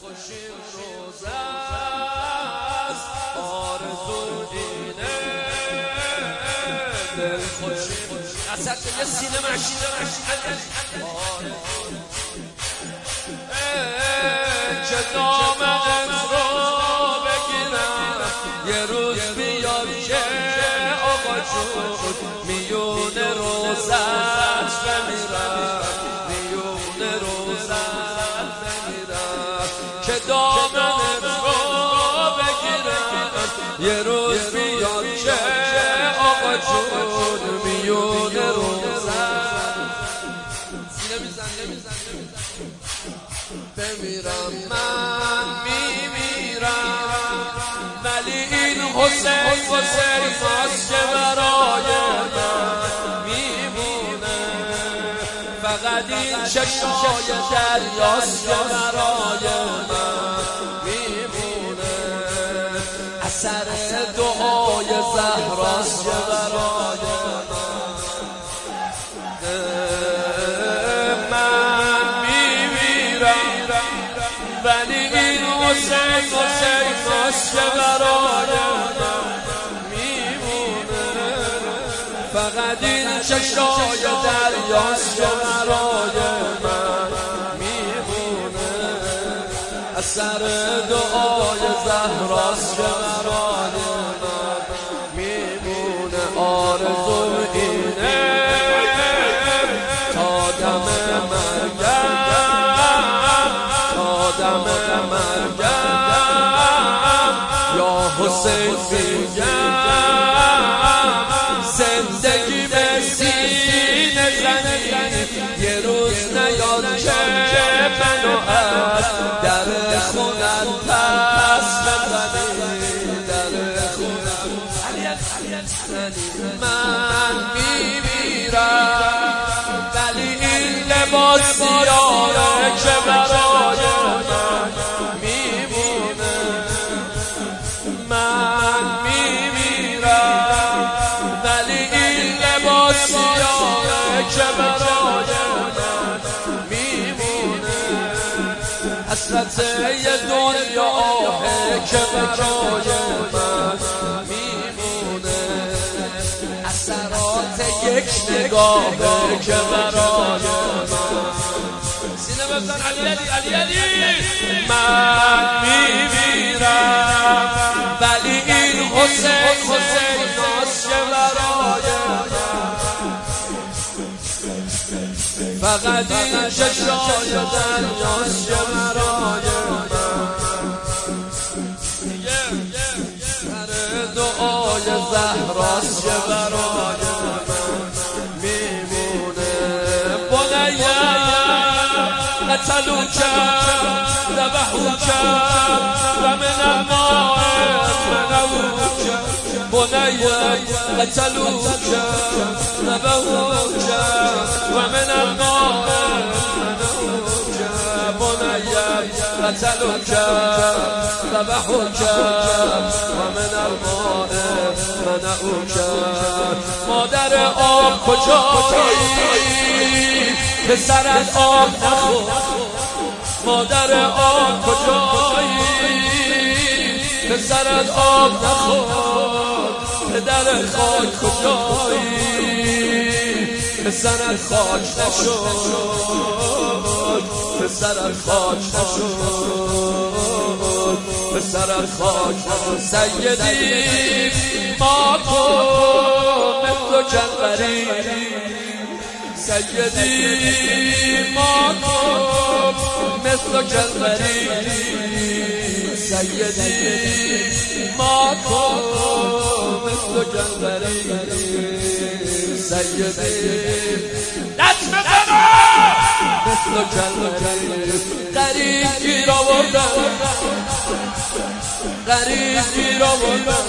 خوشی روزه است. آرزو اینه. دل خوشی. اصلا یه سینه مشینه چه بمیرم من میمیرم. ولی این حسین حسین هاست که برای من میمونه. فقط این چشای دریاست که برای من میمونه. اثر دعای زهراست که برای فقط این چشای دریاست که برای من میمونه. اثر دعای زهراست که برای من میمونه. آرزو اینه تا دم مرگم دم مرگم. یا حسین حسرت دنیا آهه که برای من میمونه. اثرات یک نگاهه که برای من. سینه بزن علی علی علی. من میمیرم ولی این حسین فقط این چشای دریاست که برای من سر دعای زهراست که برای بني قتلوك ذبحوك ومن الماء ومن الماء منعوك مادر آب کجایی؟ پسرت آب نخور. مادر آب کجایی؟ پسرت آب نخور. پدر خاک کجایی پسرت خاک نشد پسرت خاک نشد پسرت خاک نشد سیدی ما کن مثل جنبری سيدي ماكم مثل مثل جلبري سيدي نجم مثل جلبري قريب گیر آوردن قریب گیر آوردن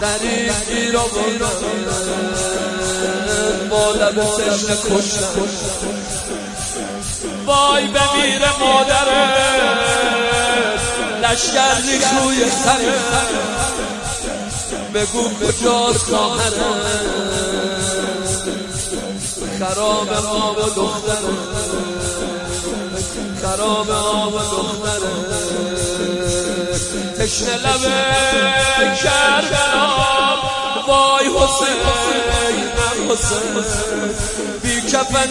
قریب گیر آوردن با لب کشتن وای بمیره مادره لشگر ریخوی سره بگو کجاست خواهره خراب ما و دختره خراب آب دختره تشن لب کربلا. وای حسین حسین. بی کفن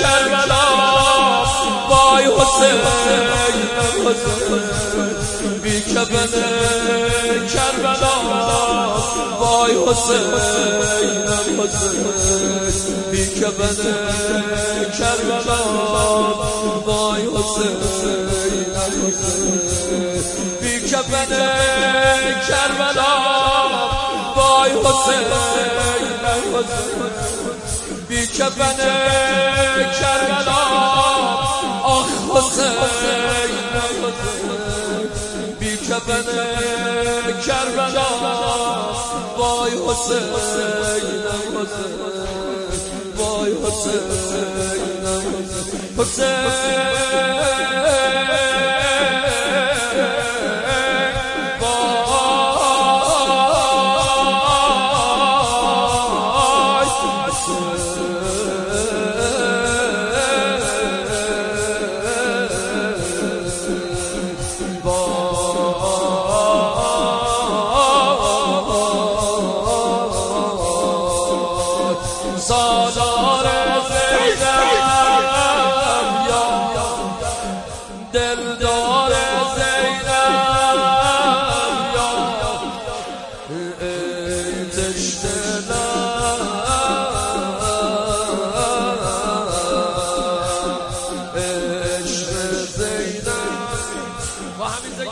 کربلا. وای حسین بی کفن کربلا. وای حسین حسین بی کفن کربلا. وای حسین بی کفن کربلا. وای حسین بی کفن کربلا. حسین بی کفن کربلا وای حسین وای حسین حسین.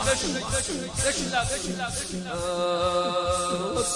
با همین ذکر بشین بشین بشین بشین خاموش